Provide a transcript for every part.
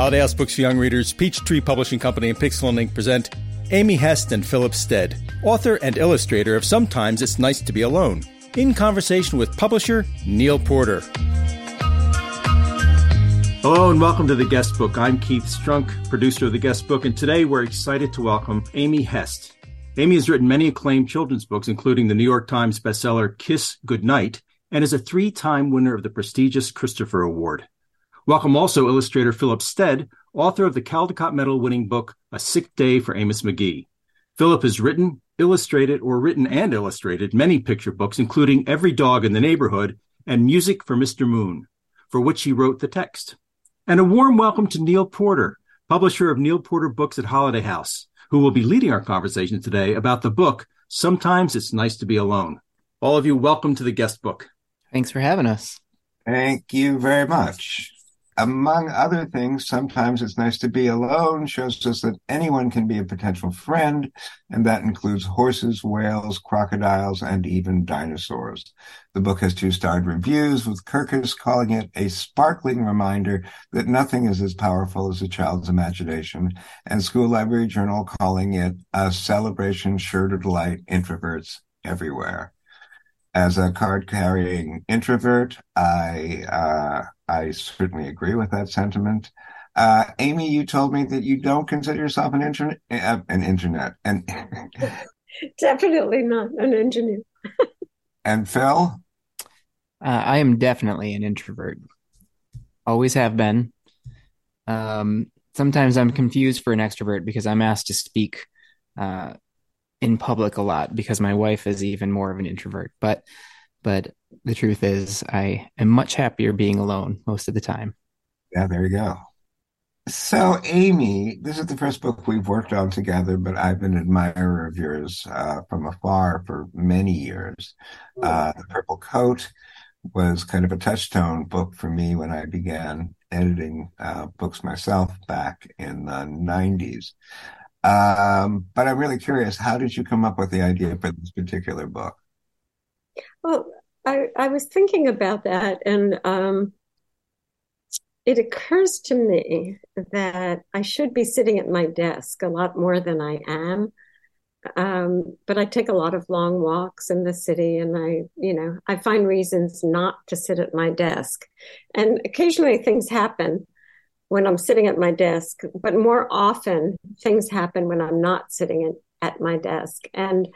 Holiday House Books for Young Readers, Peachtree Publishing Company, and Pixel and Ink present Amy Hest and Philip Stead, author and illustrator of Sometimes It's Nice to Be Alone, in conversation with publisher Neal Porter. Hello and welcome to the Guest Book. I'm Keith Strunk, producer of the Guest Book, and today we're excited to welcome Amy Hest. Amy has written many acclaimed children's books, including the New York Times bestseller Kiss Goodnight, and is a three time winner of the prestigious Christopher Award. Welcome also illustrator Philip Stead, author of the Caldecott Medal winning book A Sick Day for Amos McGee. Philip has written, illustrated, or written and illustrated many picture books, including Every Dog in the Neighborhood and Music for Mr. Moon, for which he wrote the text. And a warm welcome to Neal Porter, publisher of Neal Porter Books at Holiday House, who will be leading our conversation today about the book, Sometimes It's Nice to Be Alone. All of you, welcome to the guest book. Thanks for having us. Thank you very much among other things, sometimes it's nice to be alone shows us that anyone can be a potential friend, and that includes horses, whales, crocodiles, and even dinosaurs. The book has two starred reviews, with Kirkus calling it a sparkling reminder that nothing is as powerful as a child's imagination, and School Library Journal calling it a celebration sure to delight introverts everywhere as a card carrying introvert, I uh, I certainly agree with that sentiment. Uh, Amy, you told me that you don't consider yourself an internet uh, an internet and definitely not an engineer. and Phil, uh, I am definitely an introvert. Always have been. Um, sometimes I'm confused for an extrovert because I'm asked to speak uh, in public a lot because my wife is even more of an introvert. But but the truth is I am much happier being alone most of the time. Yeah, there you go. So, Amy, this is the first book we've worked on together, but I've been an admirer of yours uh, from afar for many years. Uh, the Purple Coat was kind of a touchstone book for me when I began editing uh, books myself back in the 90s. Um, but I'm really curious, how did you come up with the idea for this particular book? Well, I, I was thinking about that, and um, it occurs to me that I should be sitting at my desk a lot more than I am. Um, but I take a lot of long walks in the city, and I, you know, I find reasons not to sit at my desk. And occasionally things happen when I'm sitting at my desk, but more often things happen when I'm not sitting at my desk. And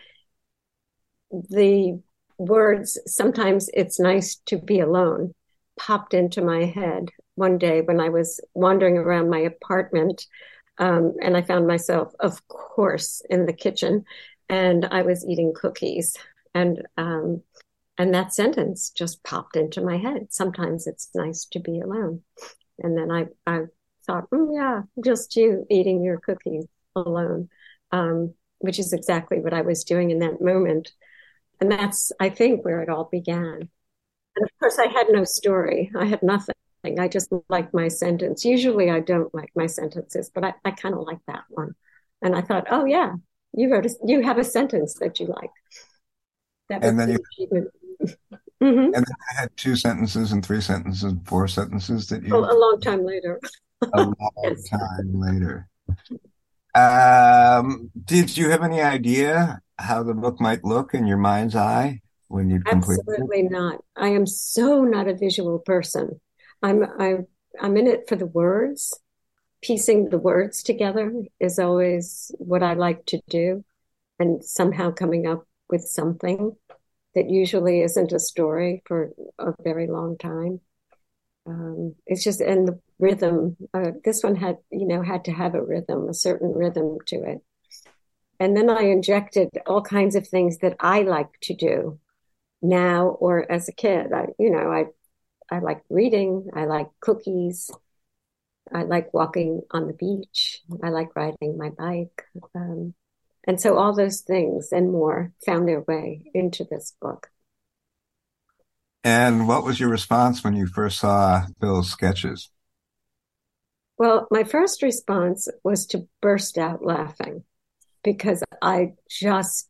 the words, sometimes it's nice to be alone, popped into my head one day when I was wandering around my apartment. Um, and I found myself, of course, in the kitchen and I was eating cookies. And, um, and that sentence just popped into my head. Sometimes it's nice to be alone. And then I, I thought, mm, yeah, just you eating your cookies alone, um, which is exactly what I was doing in that moment. And that's, I think, where it all began. And of course, I had no story. I had nothing. I just liked my sentence. Usually I don't like my sentences, but I, I kind of like that one. And I thought, oh, yeah, you wrote a, you have a sentence that you like. That and then you, Mm-hmm. And then I had two sentences and three sentences and four sentences that you. Oh, a long time later. a long yes. time later. Um, did you have any idea how the book might look in your mind's eye when you complete Absolutely it? not. I am so not a visual person. I'm I'm I'm in it for the words. Piecing the words together is always what I like to do, and somehow coming up with something that usually isn't a story for a very long time. Um, it's just and the rhythm. Uh, this one had you know had to have a rhythm, a certain rhythm to it. And then I injected all kinds of things that I like to do now or as a kid. I you know I I like reading. I like cookies. I like walking on the beach. I like riding my bike. Um, and so all those things and more found their way into this book. And what was your response when you first saw Phil's sketches? Well, my first response was to burst out laughing because I just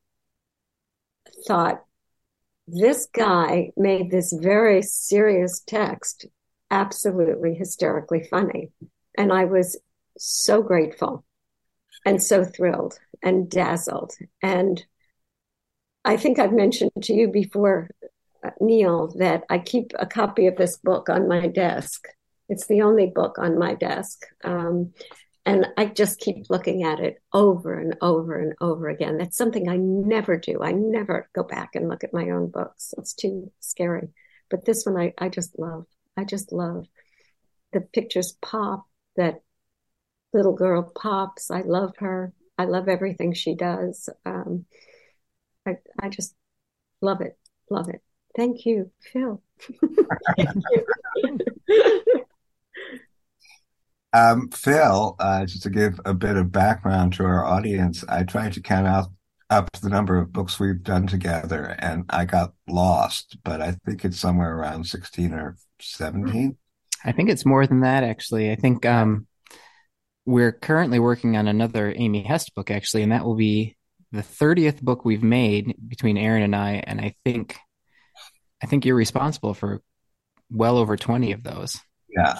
thought this guy made this very serious text absolutely hysterically funny. And I was so grateful and so thrilled and dazzled. And I think I've mentioned to you before, uh, Neal, that I keep a copy of this book on my desk. It's the only book on my desk. Um, and I just keep looking at it over and over and over again. That's something I never do. I never go back and look at my own books. It's too scary. But this one I, I just love. I just love. The pictures pop, that little girl pops. I love her. I love everything she does. Um, I, I just love it. Love it. Thank you, Phil. Um, Phil, uh, just to give a bit of background to our audience, I tried to count out up the number of books we've done together, and I got lost, but I think it's somewhere around sixteen or seventeen. I think it's more than that, actually. I think um, we're currently working on another Amy Hest book, actually, and that will be the thirtieth book we've made between Erin and I. And I think, I think you're responsible for well over twenty of those. Yeah,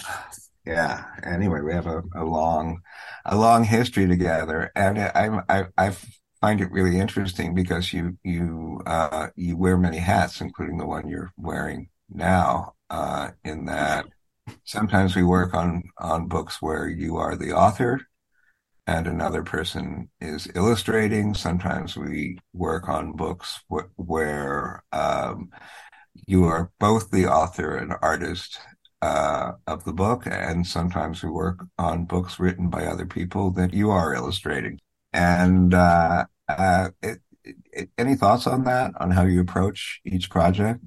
yeah. Anyway, we have a, a long, a long history together, and I, I, I find it really interesting because you, you, uh, you wear many hats, including the one you're wearing now. Uh, in that, sometimes we work on on books where you are the author, and another person is illustrating. Sometimes we work on books wh- where um, you are both the author and artist uh, of the book, and sometimes we work on books written by other people that you are illustrating. And uh, uh, it, it, any thoughts on that? On how you approach each project?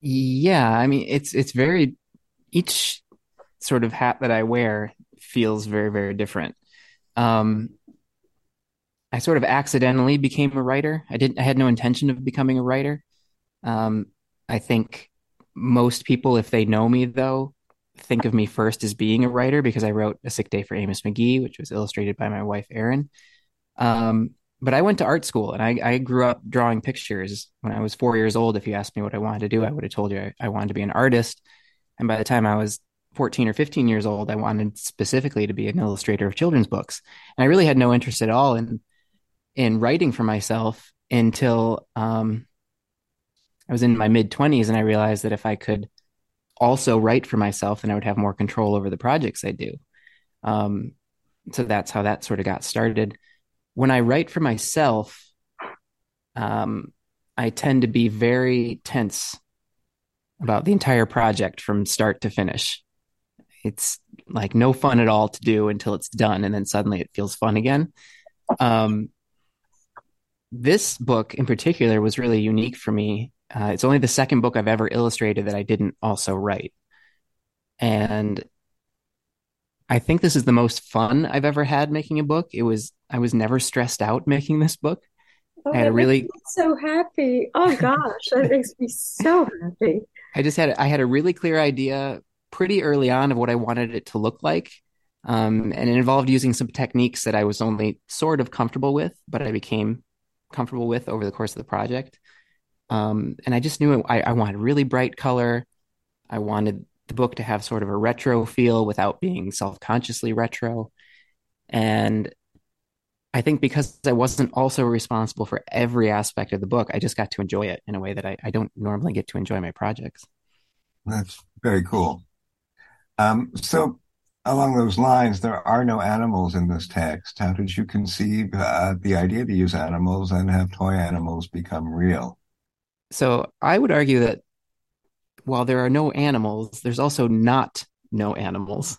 Yeah, I mean, it's it's very each sort of hat that I wear feels very very different. Um, I sort of accidentally became a writer. I didn't. I had no intention of becoming a writer. Um, I think most people, if they know me, though, think of me first as being a writer because I wrote A Sick Day for Amos McGee, which was illustrated by my wife, Erin. Um, but I went to art school and I, I, grew up drawing pictures when I was four years old. If you asked me what I wanted to do, I would have told you I, I wanted to be an artist. And by the time I was 14 or 15 years old, I wanted specifically to be an illustrator of children's books. And I really had no interest at all in in writing for myself until um, I was in my mid 20s and I realized that if I could also write for myself, then I would have more control over the projects I do. Um, so that's how that sort of got started. When I write for myself, um, I tend to be very tense about the entire project from start to finish. It's like no fun at all to do until it's done, and then suddenly it feels fun again. Um, this book in particular was really unique for me uh, it's only the second book I've ever illustrated that I didn't also write. And I think this is the most fun I've ever had making a book. It was, I was never stressed out making this book. Oh, I had a really so happy. Oh gosh, that makes me so happy. I just had I had a really clear idea pretty early on of what I wanted it to look like. Um, and it involved using some techniques that I was only sort of comfortable with, but I became comfortable with over the course of the project. Um, and I just knew I, I wanted really bright color. I wanted the book to have sort of a retro feel without being self consciously retro. And I think because I wasn't also responsible for every aspect of the book, I just got to enjoy it in a way that I, I don't normally get to enjoy my projects. That's very cool. Um, so, along those lines, there are no animals in this text. How did you conceive uh, the idea to use animals and have toy animals become real? So I would argue that while there are no animals, there's also not no animals.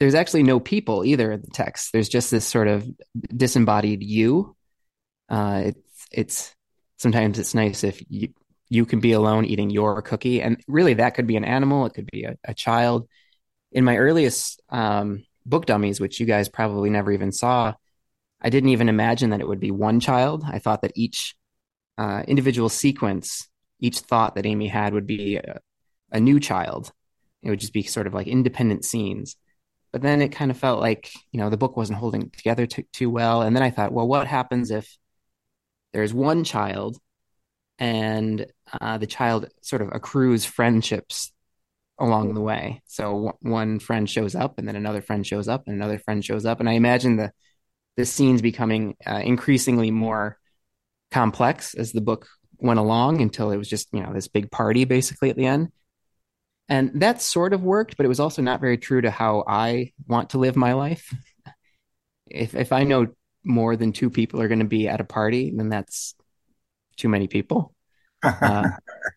There's actually no people either in the text. There's just this sort of disembodied you. Uh, it's it's sometimes it's nice if you you can be alone eating your cookie, and really that could be an animal. It could be a, a child. In my earliest um, book dummies, which you guys probably never even saw, I didn't even imagine that it would be one child. I thought that each uh, individual sequence, each thought that Amy had would be a, a new child. It would just be sort of like independent scenes. But then it kind of felt like, you know, the book wasn't holding together t- too well. And then I thought, well, what happens if there's one child and uh, the child sort of accrues friendships along the way. So w- one friend shows up, and then another friend shows up, and another friend shows up, and I imagine the the scenes becoming uh, increasingly more complex as the book went along until it was just you know this big party basically at the end. And that sort of worked, but it was also not very true to how I want to live my life. If if I know more than two people are going to be at a party, then that's too many people. Uh,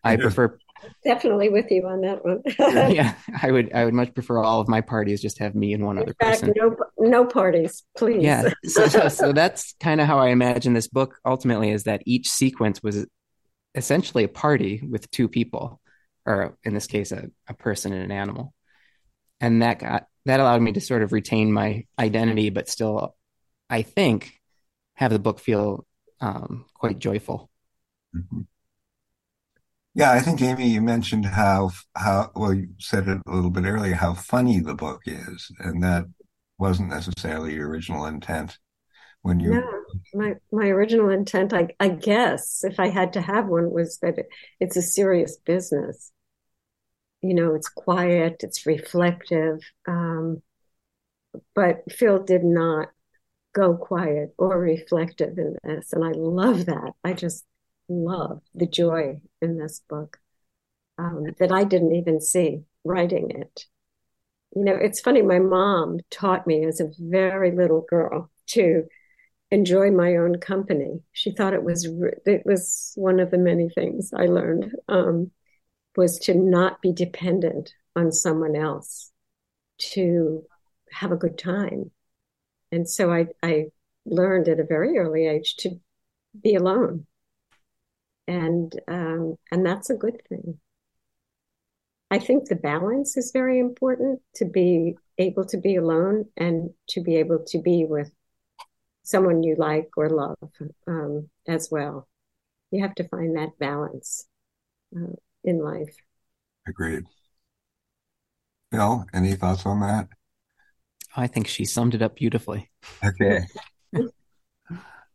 I prefer definitely with you on that one. yeah, I would I would much prefer all of my parties just have me and one other fact, person. no, no parties, please. Yeah, so, so, so that's kind of how I imagine this book ultimately is that each sequence was essentially a party with two people, or in this case, a, a person and an animal, and that got that allowed me to sort of retain my identity, but still, I think, have the book feel um, quite joyful. Mm-hmm. Yeah, I think Amy, you mentioned how how well you said it a little bit earlier how funny the book is, and that wasn't necessarily your original intent when you. No, my my original intent, I I guess, if I had to have one, was that it, it's a serious business. You know, it's quiet, it's reflective, um, but Phil did not go quiet or reflective in this, and I love that. I just love the joy in this book um, that I didn't even see writing it. You know, it's funny. My mom taught me as a very little girl to enjoy my own company. She thought it was it was one of the many things I learned um, was to not be dependent on someone else to have a good time. And so I I learned at a very early age to be alone and um, and that's a good thing. I think the balance is very important to be able to be alone and to be able to be with someone you like or love um, as well. You have to find that balance uh, in life. Agreed. Bill, any thoughts on that? I think she summed it up beautifully. Okay.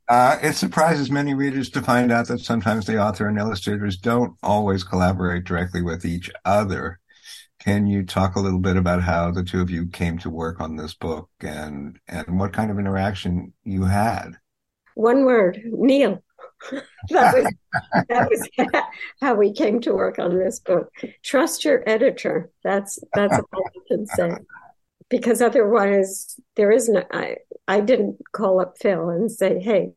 Uh, it surprises many readers to find out that sometimes the author and illustrators don't always collaborate directly with each other. Can you talk a little bit about how the two of you came to work on this book and and what kind of interaction you had? One word, Neal. that was that was how we came to work on this book. Trust your editor. That's that's all I can say because otherwise there is no I, I didn't call up Phil and say, hey,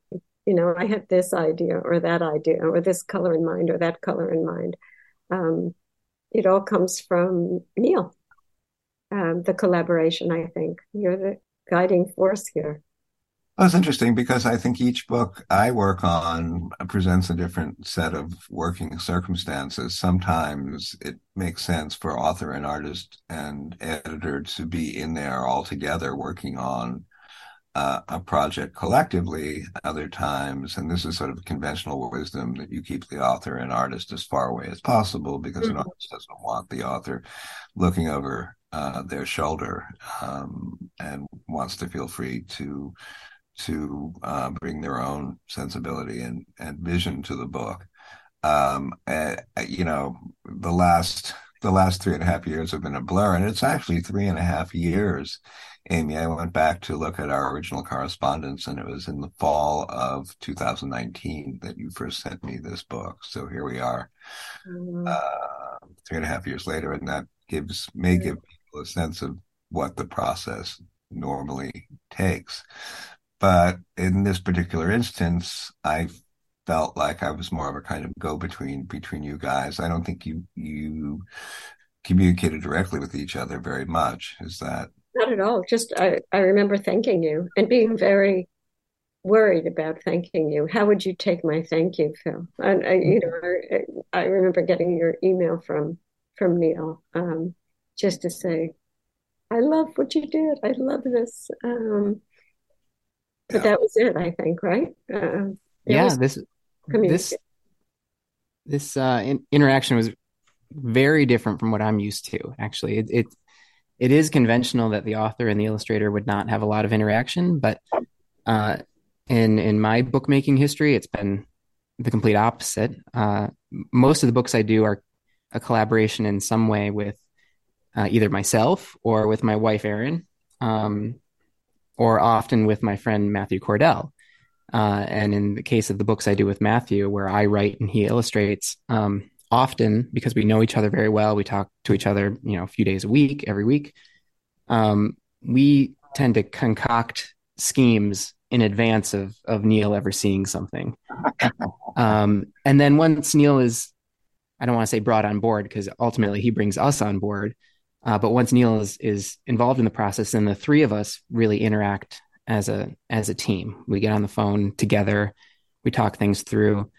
you know, I have this idea or that idea or this color in mind or that color in mind. Um, it all comes from Neal. Um, the collaboration, I think. You're the guiding force here. Well, it's interesting because I think each book I work on presents a different set of working circumstances. Sometimes it makes sense for author and artist and editor to be in there all together working on uh, a project collectively. Other times, and this is sort of conventional wisdom that you keep the author and artist as far away as possible because mm-hmm. an artist doesn't want the author looking over uh, their shoulder um, and wants to feel free to to uh, bring their own sensibility and, and vision to the book. Um, uh, you know, the last the last three and a half years have been a blur, and it's actually three and a half years. Amy, I went back to look at our original correspondence, and it was in the fall of 2019 that you first sent me this book. So here we are, mm-hmm. uh, three and a half years later, and that gives may give people a sense of what the process normally takes. But in this particular instance, I felt like I was more of a kind of go between between you guys. I don't think you you communicated directly with each other very much. Is that not at all? Just I, I remember thanking you and being very worried about thanking you. How would you take my thank you, Phil? And I, you know, I, I remember getting your email from from Neal um, just to say, I love what you did. I love this. Um, but that was it, I think, right? Uh, yeah, this this this uh, in, interaction was very different from what I'm used to. Actually, it, it it is conventional that the author and the illustrator would not have a lot of interaction, but uh, in in my bookmaking history, it's been the complete opposite. Uh, most of the books I do are a collaboration in some way with uh, either myself or with my wife, Erin, um, or often with my friend Matthew Cordell. Uh, and in the case of the books I do with Matthew, where I write and he illustrates, um, often because we know each other very well, we talk to each other, you know, a few days a week, every week. Um, we tend to concoct schemes in advance of of Neal ever seeing something. Um, and then once Neal is, I don't want to say brought on board because ultimately he brings us on board. Uh, but once Neal is is involved in the process, then the three of us really interact as a as a team. We get on the phone together, we talk things through.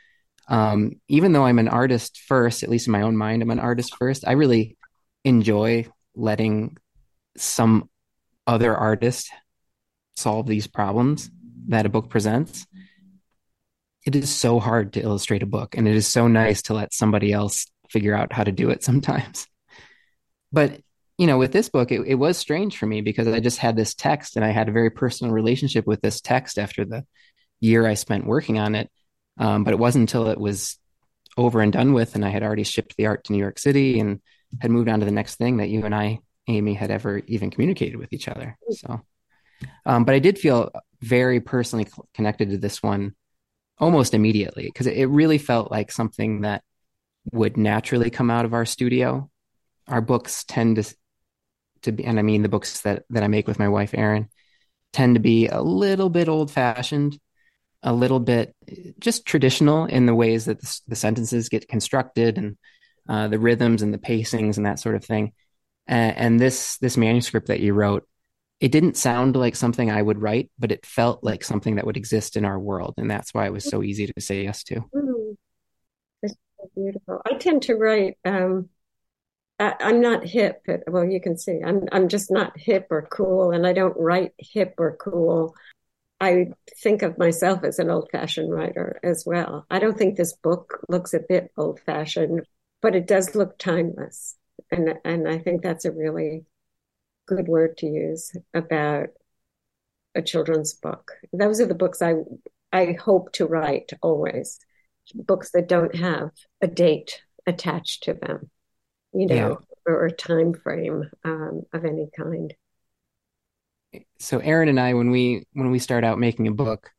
Um, even though I'm an artist first, at least in my own mind, I'm an artist first. I really enjoy letting some other artist solve these problems that a book presents. It is so hard to illustrate a book, and it is so nice to let somebody else figure out how to do it sometimes. But you know, with this book, it, it was strange for me because I just had this text and I had a very personal relationship with this text after the year I spent working on it. Um, but it wasn't until it was over and done with and I had already shipped the art to New York City and had moved on to the next thing that you and I, Amy, had ever even communicated with each other. So, um, but I did feel very personally connected to this one almost immediately because it really felt like something that would naturally come out of our studio. Our books tend to to be, and I mean the books that that I make with my wife Erin tend to be a little bit old fashioned, a little bit just traditional in the ways that the, the sentences get constructed and uh, the rhythms and the pacings and that sort of thing. And, and this this manuscript that you wrote, it didn't sound like something I would write, but it felt like something that would exist in our world, and that's why it was so easy to say yes to. Mm. It's so beautiful. I tend to write. Um, I, am not hip. Well, you can see I'm I'm just not hip or cool, and I don't write hip or cool. I think of myself as an old-fashioned writer as well. I don't think this book looks a bit old-fashioned, but it does look timeless, and and I think that's a really good word to use about a children's book. Those are the books I I hope to write always, books that don't have a date attached to them you know, yeah. or, a time frame um, of any kind. So Erin and I, when we when we start out making a book,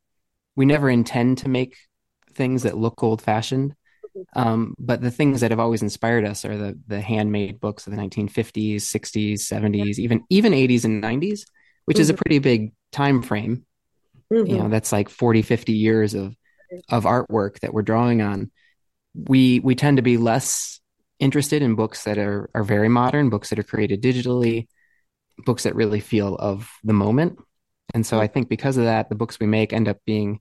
we never intend to make things that look old fashioned. Mm-hmm. Um, but the things that have always inspired us are the the handmade books of the 1950s, 60s, 70s, even even 80s and 90s, which mm-hmm. is a mm-hmm. pretty big time frame. Mm-hmm. You know, that's like 40, 50 years of of artwork that we're drawing on. We we tend to be less interested in books that are are very modern, books that are created digitally, books that really feel of the moment. And so I think because of that, the books we make end up being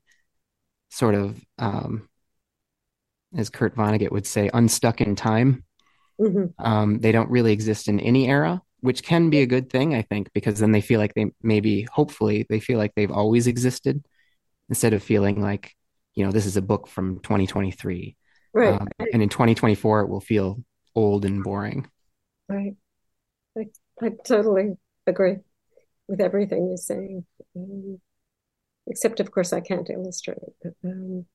sort of, um, as Kurt Vonnegut would say, unstuck in time. Mm-hmm. Um, they don't really exist in any era, which can be a good thing, I think, because then they feel like they maybe, hopefully, they feel like they've always existed instead of feeling like, you know, this is a book from 2023. Right. Um, and in 2024, it will feel old and boring. Right. I, I totally agree with everything you're saying. Um, except, of course, I can't illustrate it, um,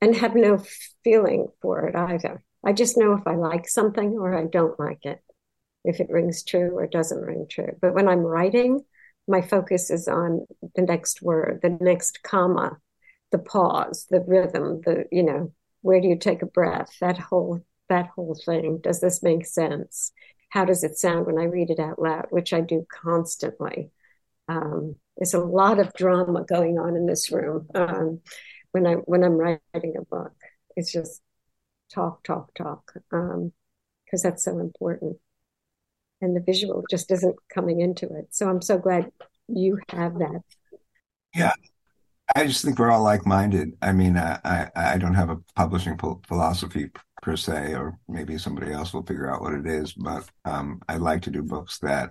and have no feeling for it either. I just know if I like something or I don't like it, if it rings true or doesn't ring true. But when I'm writing, my focus is on the next word, the next comma, the pause, the rhythm, the, you know, where do you take a breath? That whole that whole thing. Does this make sense? How does it sound when I read it out loud, which I do constantly? Um, there's a lot of drama going on in this room um, when I when I'm writing a book. It's just talk, talk, talk, because um, that's so important. And the visual just isn't coming into it. So I'm so glad you have that. Yeah, I just think we're all like-minded. I mean, I I, I don't have a publishing philosophy per se, or maybe somebody else will figure out what it is. But um, I like to do books that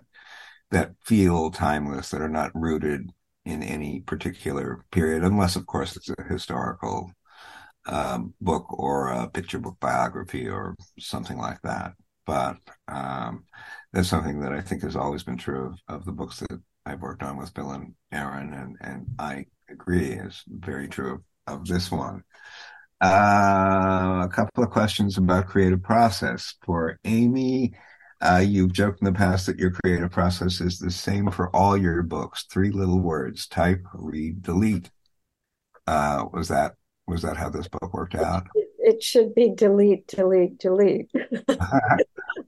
that feel timeless, that are not rooted in any particular period, unless, of course, it's a historical um, book or a picture book biography or something like that. But um, that's something that I think has always been true of, of the books that I've worked on with Bill and Erin, and and I agree is very true of this one. Uh, a couple of questions about creative process for Amy. Uh, you've joked in the past that your creative process is the same for all your books. Three little words: type, read, delete. Uh, was that was that how this book worked out? It should be delete, delete, delete.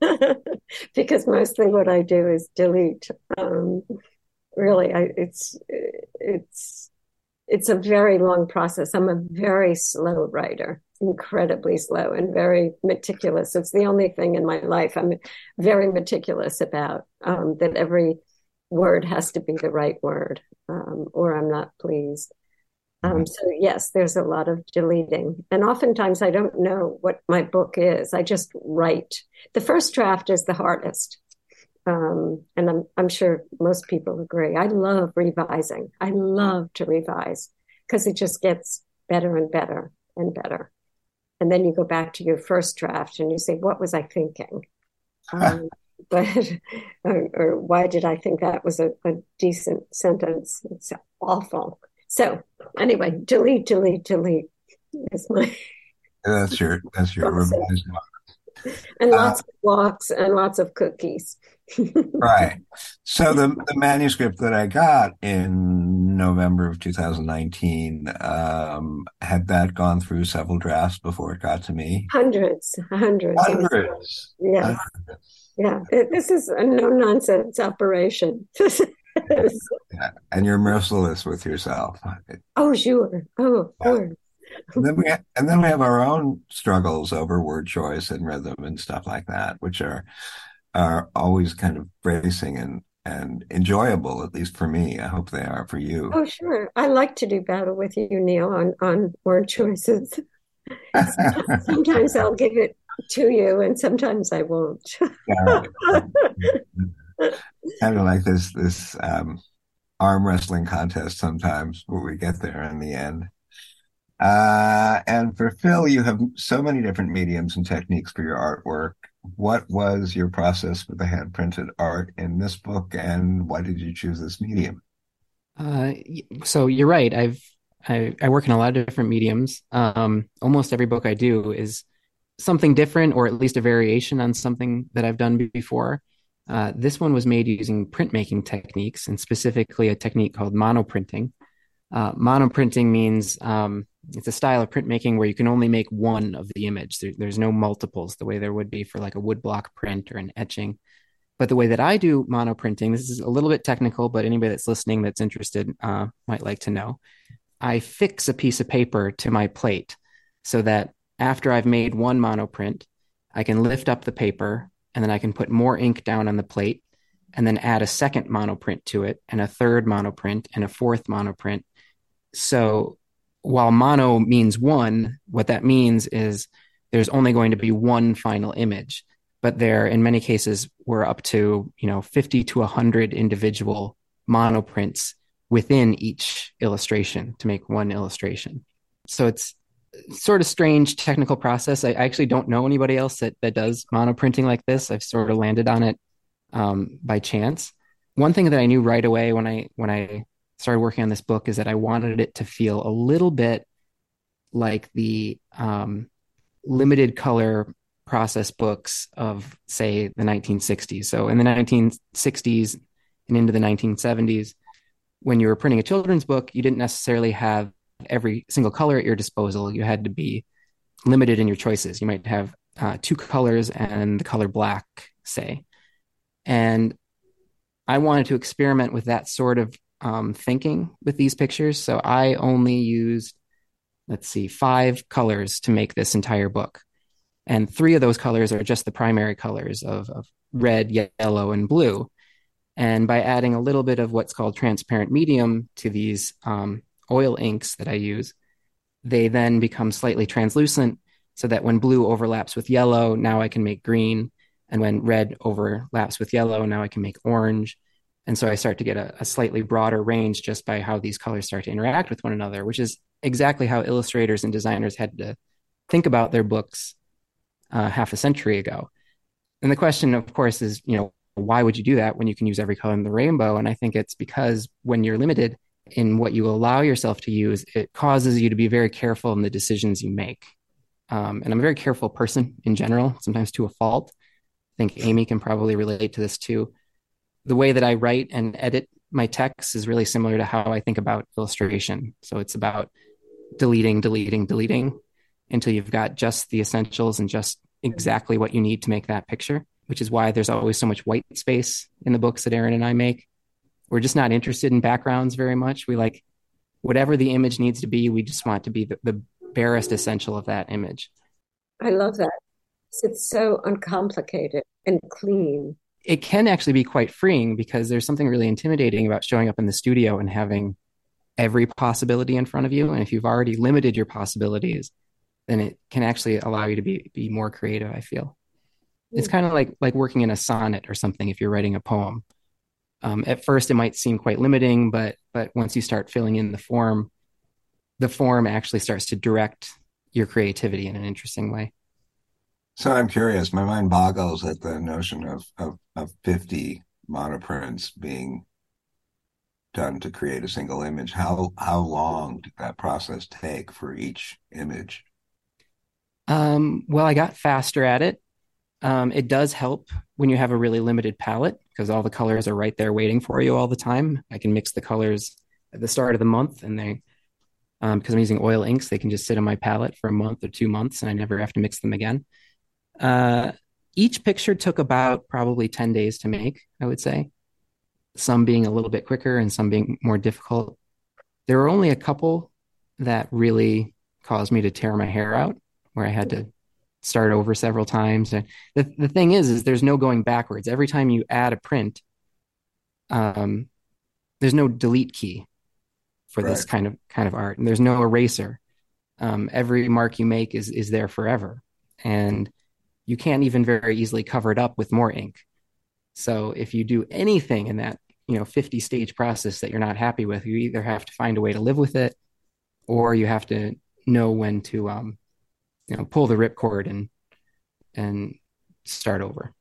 because mostly what I do is delete. Um, really, I, it's it's it's a very long process. I'm a very slow writer incredibly slow and very meticulous. It's the only thing in my life I'm very meticulous about um, that every word has to be the right word um, or I'm not pleased. Um, mm-hmm. so yes, there's a lot of deleting, and oftentimes I don't know what my book is. I just write. The first draft is the hardest, um, and I'm I'm sure most people agree. I love revising. I love to revise because it just gets better and better and better and then you go back to your first draft and you say, "What was I thinking?" Um, but or, or, why did I think that was a, a decent sentence? It's awful. So anyway, delete, delete, delete is my. that's your that's your revised and lots uh, of walks and lots of cookies. right. So the the manuscript that I got in November of 2019 um, had that gone through several drafts before it got to me. Hundreds, hundreds, hundreds. Yeah, yeah. This is a no nonsense operation. yeah. And you're merciless with yourself. Oh sure. Oh, of course and then we have, and then we have our own struggles over word choice and rhythm and stuff like that, which are are always kind of bracing and and enjoyable, at least for me. I hope they are for you. Oh, sure. I like to do battle with you, Neal, on on word choices. sometimes I'll give it to you, and sometimes I won't. yeah, kind of like this this um, arm wrestling contest. Sometimes where we get there in the end. Uh, and for Phil, you have so many different mediums and techniques for your artwork. What was your process with the hand printed art in this book, and why did you choose this medium? Uh, so you're right. I've I, I, work in a lot of different mediums. Um, almost every book I do is something different, or at least a variation on something that I've done before. Uh, this one was made using printmaking techniques, and specifically a technique called monoprinting. Uh, monoprinting means um, it's a style of printmaking where you can only make one of the image. There, there's no multiples the way there would be for like a woodblock print or an etching. But the way that I do monoprinting, this is a little bit technical, but anybody that's listening that's interested uh, might like to know. I fix a piece of paper to my plate so that after I've made one monoprint, I can lift up the paper and then I can put more ink down on the plate and then add a second monoprint to it and a third monoprint and a fourth monoprint. So while mono means one, what that means is there's only going to be one final image. But there, in many cases, we're up to you know 50 to 100 individual monoprints within each illustration to make one illustration. So it's sort of strange technical process. I, actually don't know anybody else that that does monoprinting like this. I've sort of landed on it um, by chance. One thing that I knew right away when I when I started working on this book is that I wanted it to feel a little bit like the um, limited color process books of, say, the 1960s. So in the 1960s and into the 1970s, when you were printing a children's book, you didn't necessarily have every single color at your disposal. You had to be limited in your choices. You might have uh, two colors and the color black, say. And I wanted to experiment with that sort of um, thinking with these pictures. So I only used, let's see, five colors to make this entire book. And three of those colors are just the primary colors of, of red, yellow, and blue. And by adding a little bit of what's called transparent medium to these um, oil inks that I use, they then become slightly translucent so that when blue overlaps with yellow, now I can make green. And when red overlaps with yellow, now I can make orange. And so I start to get a, a, slightly broader range just by how these colors start to interact with one another, which is exactly how illustrators and designers had to think about their books uh, half a century ago. And the question, of course, is, you know, why would you do that when you can use every color in the rainbow? And I think it's because when you're limited in what you allow yourself to use, it causes you to be very careful in the decisions you make. Um, and I'm a very careful person in general, sometimes to a fault. I think Amy can probably relate to this too. The way that I write and edit my text is really similar to how I think about illustration. So it's about deleting, deleting, deleting until you've got just the essentials and just exactly what you need to make that picture, which is why there's always so much white space in the books that Erin and I make. We're just not interested in backgrounds very much. We like whatever the image needs to be, we just want to be the, the barest essential of that image. I love that. It's so uncomplicated and clean. It can actually be quite freeing because there's something really intimidating about showing up in the studio and having every possibility in front of you. And if you've already limited your possibilities, then it can actually allow you to be be more creative. I feel it's hmm. kind of like like working in a sonnet or something. If you're writing a poem, um, at first it might seem quite limiting, but but once you start filling in the form, the form actually starts to direct your creativity in an interesting way. So I'm curious. My mind boggles at the notion of of, of 50 monoprints being done to create a single image. How how long did that process take for each image? Um, well, I got faster at it. Um, it does help when you have a really limited palette because all the colors are right there waiting for you all the time. I can mix the colors at the start of the month, and they um, because I'm using oil inks, they can just sit on my palette for a month or two months, and I never have to mix them again. Uh, each picture took about probably ten days to make. I would say, some being a little bit quicker and some being more difficult. There were only a couple that really caused me to tear my hair out where I had to start over several times. And the the thing is, is there's no going backwards. Every time you add a print, um, there's no delete key for right. this kind of kind of art, and there's no eraser. Um, every mark you make is is there forever, and you can't even very easily cover it up with more ink. So if you do anything in that you know 50 stage process that you're not happy with, you either have to find a way to live with it, or you have to know when to um, you know pull the ripcord and and start over.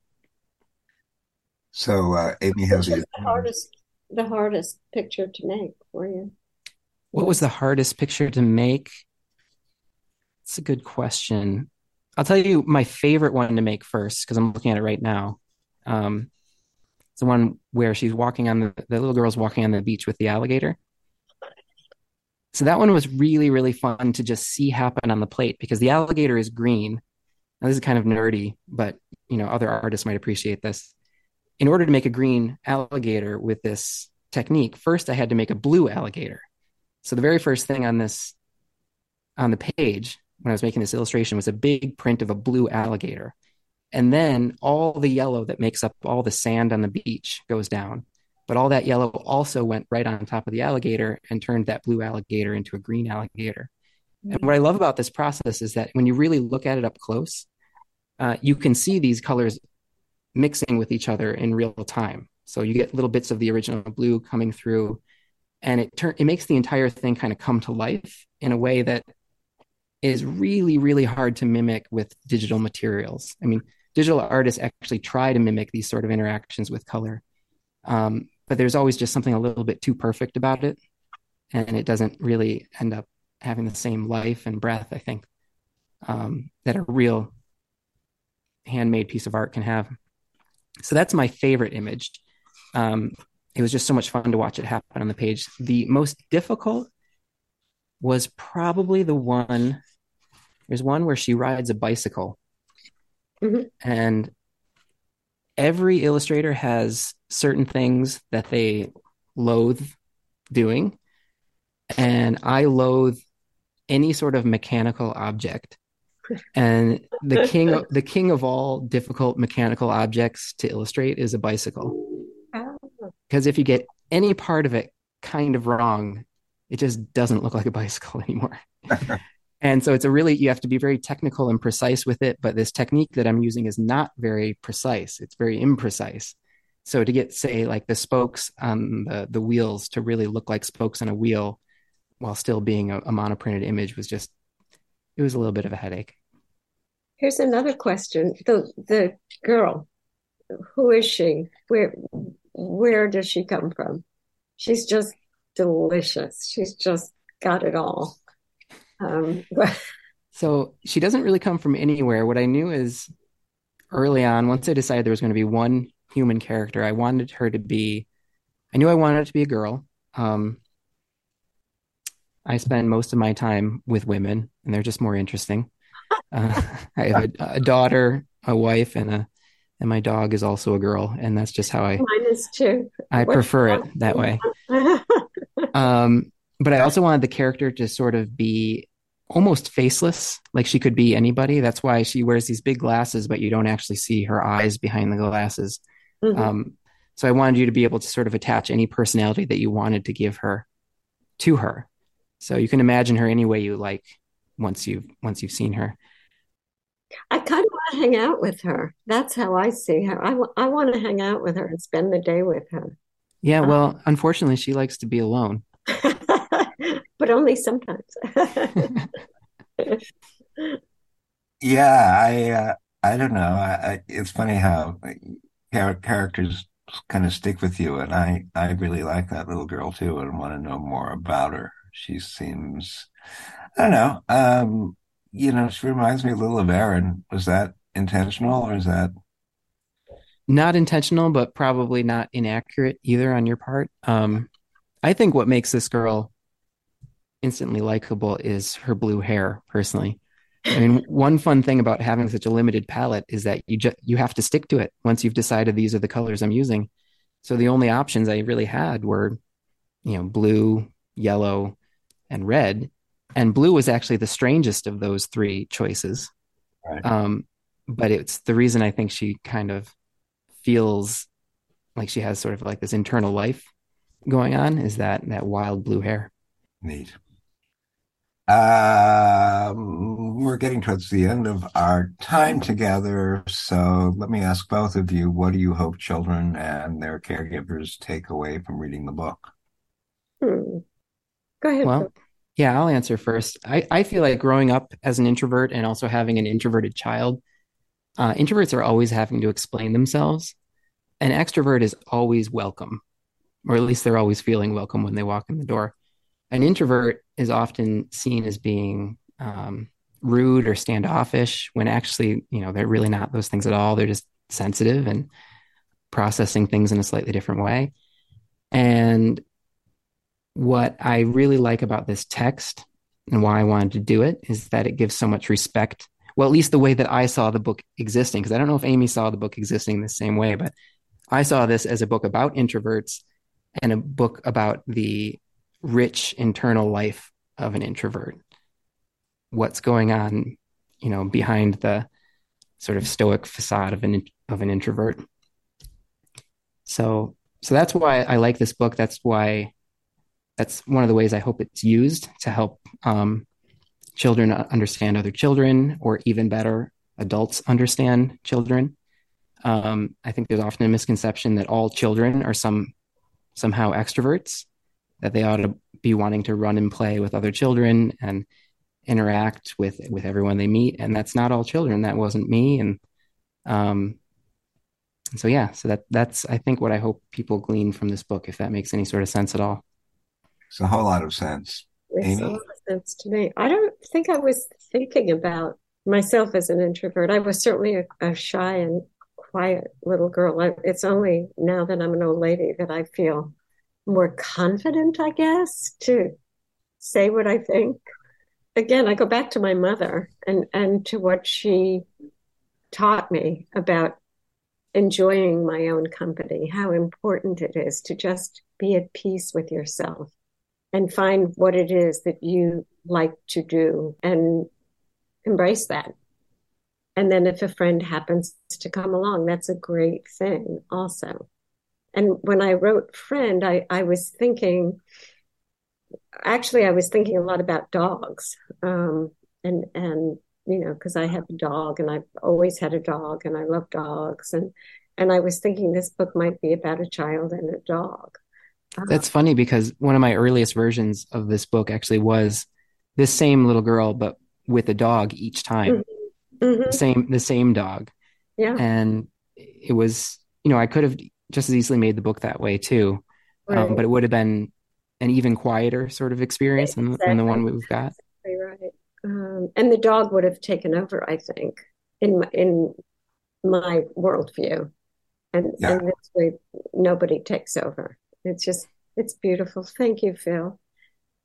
So uh, Amy has the hardest the hardest picture to make for you. What was the hardest picture to make? It's a good question. I'll tell you my favorite one to make first because I'm looking at it right now. Um, it's the one where she's walking on the, the little girl's walking on the beach with the alligator. So that one was really, really fun to just see happen on the plate because the alligator is green. Now, this is kind of nerdy, but you know, other artists might appreciate this. In order to make a green alligator with this technique, first I had to make a blue alligator. So the very first thing on this on the page when I was making this illustration was a big print of a blue alligator. And then all the yellow that makes up all the sand on the beach goes down. But all that yellow also went right on top of the alligator and turned that blue alligator into a green alligator. And what I love about this process is that when you really look at it up close, uh, you can see these colors mixing with each other in real time. So you get little bits of the original blue coming through, and it turn it makes the entire thing kind of come to life in a way that is really really hard to mimic with digital materials. I mean, digital artists actually try to mimic these sort of interactions with color, um, but there's always just something a little bit too perfect about it and it doesn't really end up having the same life and breath i think um, that a real handmade piece of art can have. So that's my favorite image. Um, it was just so much fun to watch it happen on the page. The most difficult was probably the one there's one where she rides a bicycle mm-hmm. and every illustrator has certain things that they loathe doing. And I loathe any sort of mechanical object. And the king the king of all difficult mechanical objects to illustrate is a bicycle. Because if you get any part of it kind of wrong, it just doesn't look like a bicycle anymore. And so it's a really, you have to be very technical and precise with it. But this technique that I'm using is not very precise, it's very imprecise. So to get, say, like the spokes on the, the wheels to really look like spokes on a wheel while still being a, a monoprinted image was just, it was a little bit of a headache. Here's another question. The the girl, who is she? Where where does she come from? She's just delicious. She's just got it all. Um, so she doesn't really come from anywhere. What I knew is early on, once I decided there was going to be one human character, I wanted her to be, I knew I wanted it to be a girl. Um, I spend most of my time with women, and they're just more interesting. Uh, I have a, a, daughter, a wife, and a and my dog is also a girl, and that's just how I. Mine is too. I What's prefer it that way. um, but I also wanted the character to sort of be almost faceless, like she could be anybody. That's why she wears these big glasses, but you don't actually see her eyes behind the glasses. Mm-hmm. Um, so I wanted you to be able to sort of attach any personality that you wanted to give her to her. So you can imagine her any way you like once you've once you've seen her. I kind of want to hang out with her. That's how I see her. I, w- I want to hang out with her and spend the day with her. Yeah, well, um, unfortunately, she likes to be alone. but only sometimes. yeah, I uh, I don't know. I, I, it's funny how characters kind of stick with you, and I I really like that little girl too, and want to know more about her. She seems, I don't know, um, you know, she reminds me a little of Erin. Was that intentional, or is that? Not intentional, but probably not inaccurate either on your part. Um, I think what makes this girl instantly likable is her blue hair, personally. I mean, one fun thing about having such a limited palette is that you just you have to stick to it once you've decided these are the colors I'm using. So the only options I really had were, you know, blue, yellow, and red. And blue was actually the strangest of those three choices. Right. Um, but it's the reason I think she kind of feels like she has sort of like this internal life going on is that that wild blue hair. Neat. Um, we're getting towards the end of our time together. So let me ask both of you what do you hope children and their caregivers take away from reading the book? Hmm. Go ahead. Well, yeah, I'll answer first. I, I feel like growing up as an introvert and also having an introverted child, uh, introverts are always having to explain themselves. An extrovert is always welcome, or at least they're always feeling welcome when they walk in the door an introvert is often seen as being um, rude or standoffish when actually, you know, they're really not those things at all. They're just sensitive and processing things in a slightly different way. And what I really like about this text and why I wanted to do it is that it gives so much respect. Well, at least the way that I saw the book existing, because I don't know if Amy saw the book existing the same way, but I saw this as a book about introverts and a book about the rich internal life of an introvert. What's going on you know behind the sort of stoic facade of an of an introvert. So so that's why i like this book. That's why that's one of the ways i hope it's used to help um, children understand other children or even better adults understand children. Um, i think there's often a misconception that all children are some somehow extroverts that they ought to be wanting to run and play with other children and interact with with everyone they meet and that's not all children. That wasn't me and um so yeah so that that's i think what i hope people glean from this book if that makes any sort of sense at all. It's a whole lot of sense. Makes Amy? Sense to me. I don't think i was thinking about myself as an introvert. I was certainly a, a shy and quiet little girl. I, it's only now that i'm an old lady that i feel more confident, I guess, to say what I think. Again, I go back to my mother and, and to what she taught me about enjoying my own company, how important it is to just be at peace with yourself and find what it is that you like to do and embrace that. And then if a friend happens to come along, that's a great thing also. And when I wrote Friend, I, I was thinking, actually, I was thinking a lot about dogs. Um, and, and, you know, because I have a dog and I've always had a dog and I love dogs. And, and I was thinking this book might be about a child and a dog. Uh, That's funny because one of my earliest versions of this book actually was this same little girl, but with a dog each time. Mm-hmm. Mm-hmm. Same, the same dog. Yeah. And it was, you know, I could have just as easily made the book that way too. Um, right. Um, but it would have been an even quieter sort of experience exactly. than, than, the one we've got. Exactly right. Um, and the dog would have taken over, I think, in in my worldview. And, Yeah. and this way nobody takes over. It's just, it's beautiful. Thank you, Phil.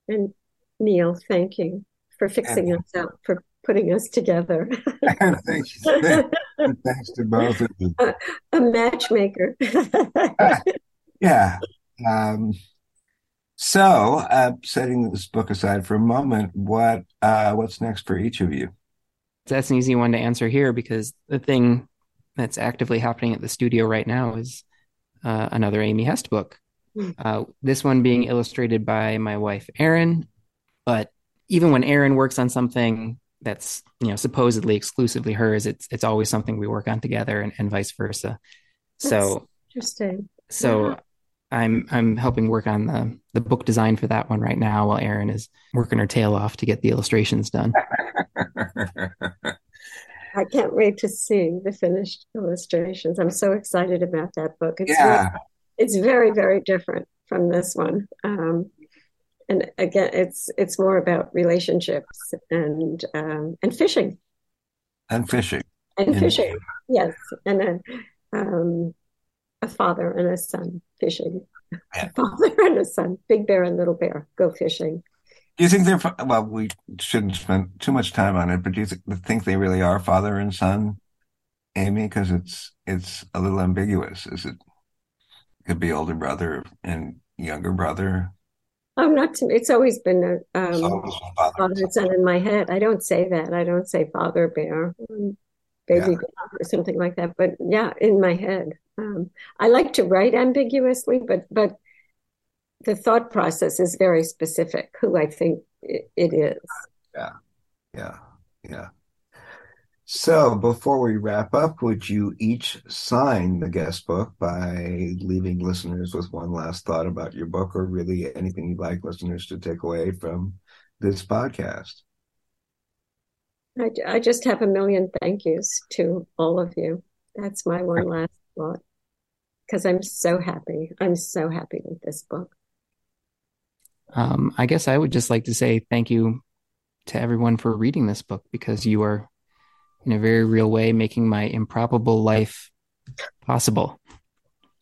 And Neal, thank you for fixing us up, for putting us together. Thank you. Thanks to both of you. A matchmaker. Yeah. Um, so, uh, setting this book aside for a moment, what uh, what's next for each of you? That's an easy one to answer here because the thing that's actively happening at the studio right now is uh, another Amy Hest book. Uh, this one being illustrated by my wife Erin, but even when Erin works on something that's you know supposedly exclusively hers, it's it's always something we work on together, and, and vice versa. So Interesting. so Yeah. I'm I'm helping work on the the book design for that one right now, while Erin is working her tail off to get the illustrations done. I can't wait to see the finished illustrations. I'm so excited about that book. It's Yeah. It's very very different from this one um, and again it's it's more about relationships and um, and fishing And fishing. and fishing yes and a um, a father and a son fishing Yeah. a father and a son big bear and little bear go fishing Do you think they're, well, we shouldn't spend too much time on it, but do you th- think they really are father and son, Amy? Because it's, it's a little ambiguous. Is it, could be older brother and younger brother. oh not to me. it's always been a um, it's father father and son in my head I don't say that I don't say father bear um, baby Yeah. bear or something like that but yeah in my head um, I like to write ambiguously but but the thought process is very specific who I think it, it is Yeah, Yeah, yeah. So before we wrap up, would you each sign the guest book by leaving listeners with one last thought about your book or really anything you'd like listeners to take away from this podcast? I, I just have a million thank yous to all of you. That's my one last thought because I'm so happy. I'm so happy with this book. Um, I guess I would just like to say thank you to everyone for reading this book because you are, in a very real way, making my improbable life possible.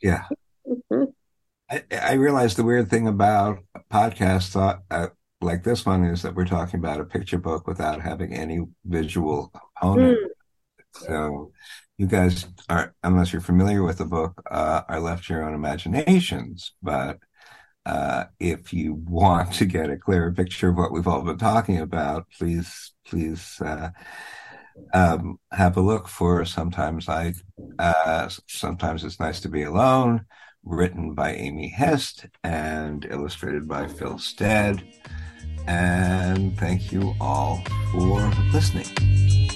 Yeah. Mhm. I, I realize the weird thing about a podcast thought uh, like this one is that we're talking about a picture book without having any visual component. Mm. So you guys are, unless you're familiar with the book, uh, are left to your own imaginations. But uh, if you want to get a clearer picture of what we've all been talking about, please, please uh, um, have a look for Sometimes I, uh, Sometimes It's Nice to Be Alone, written by Amy Hest and illustrated by Phil Stead. And thank you all for listening.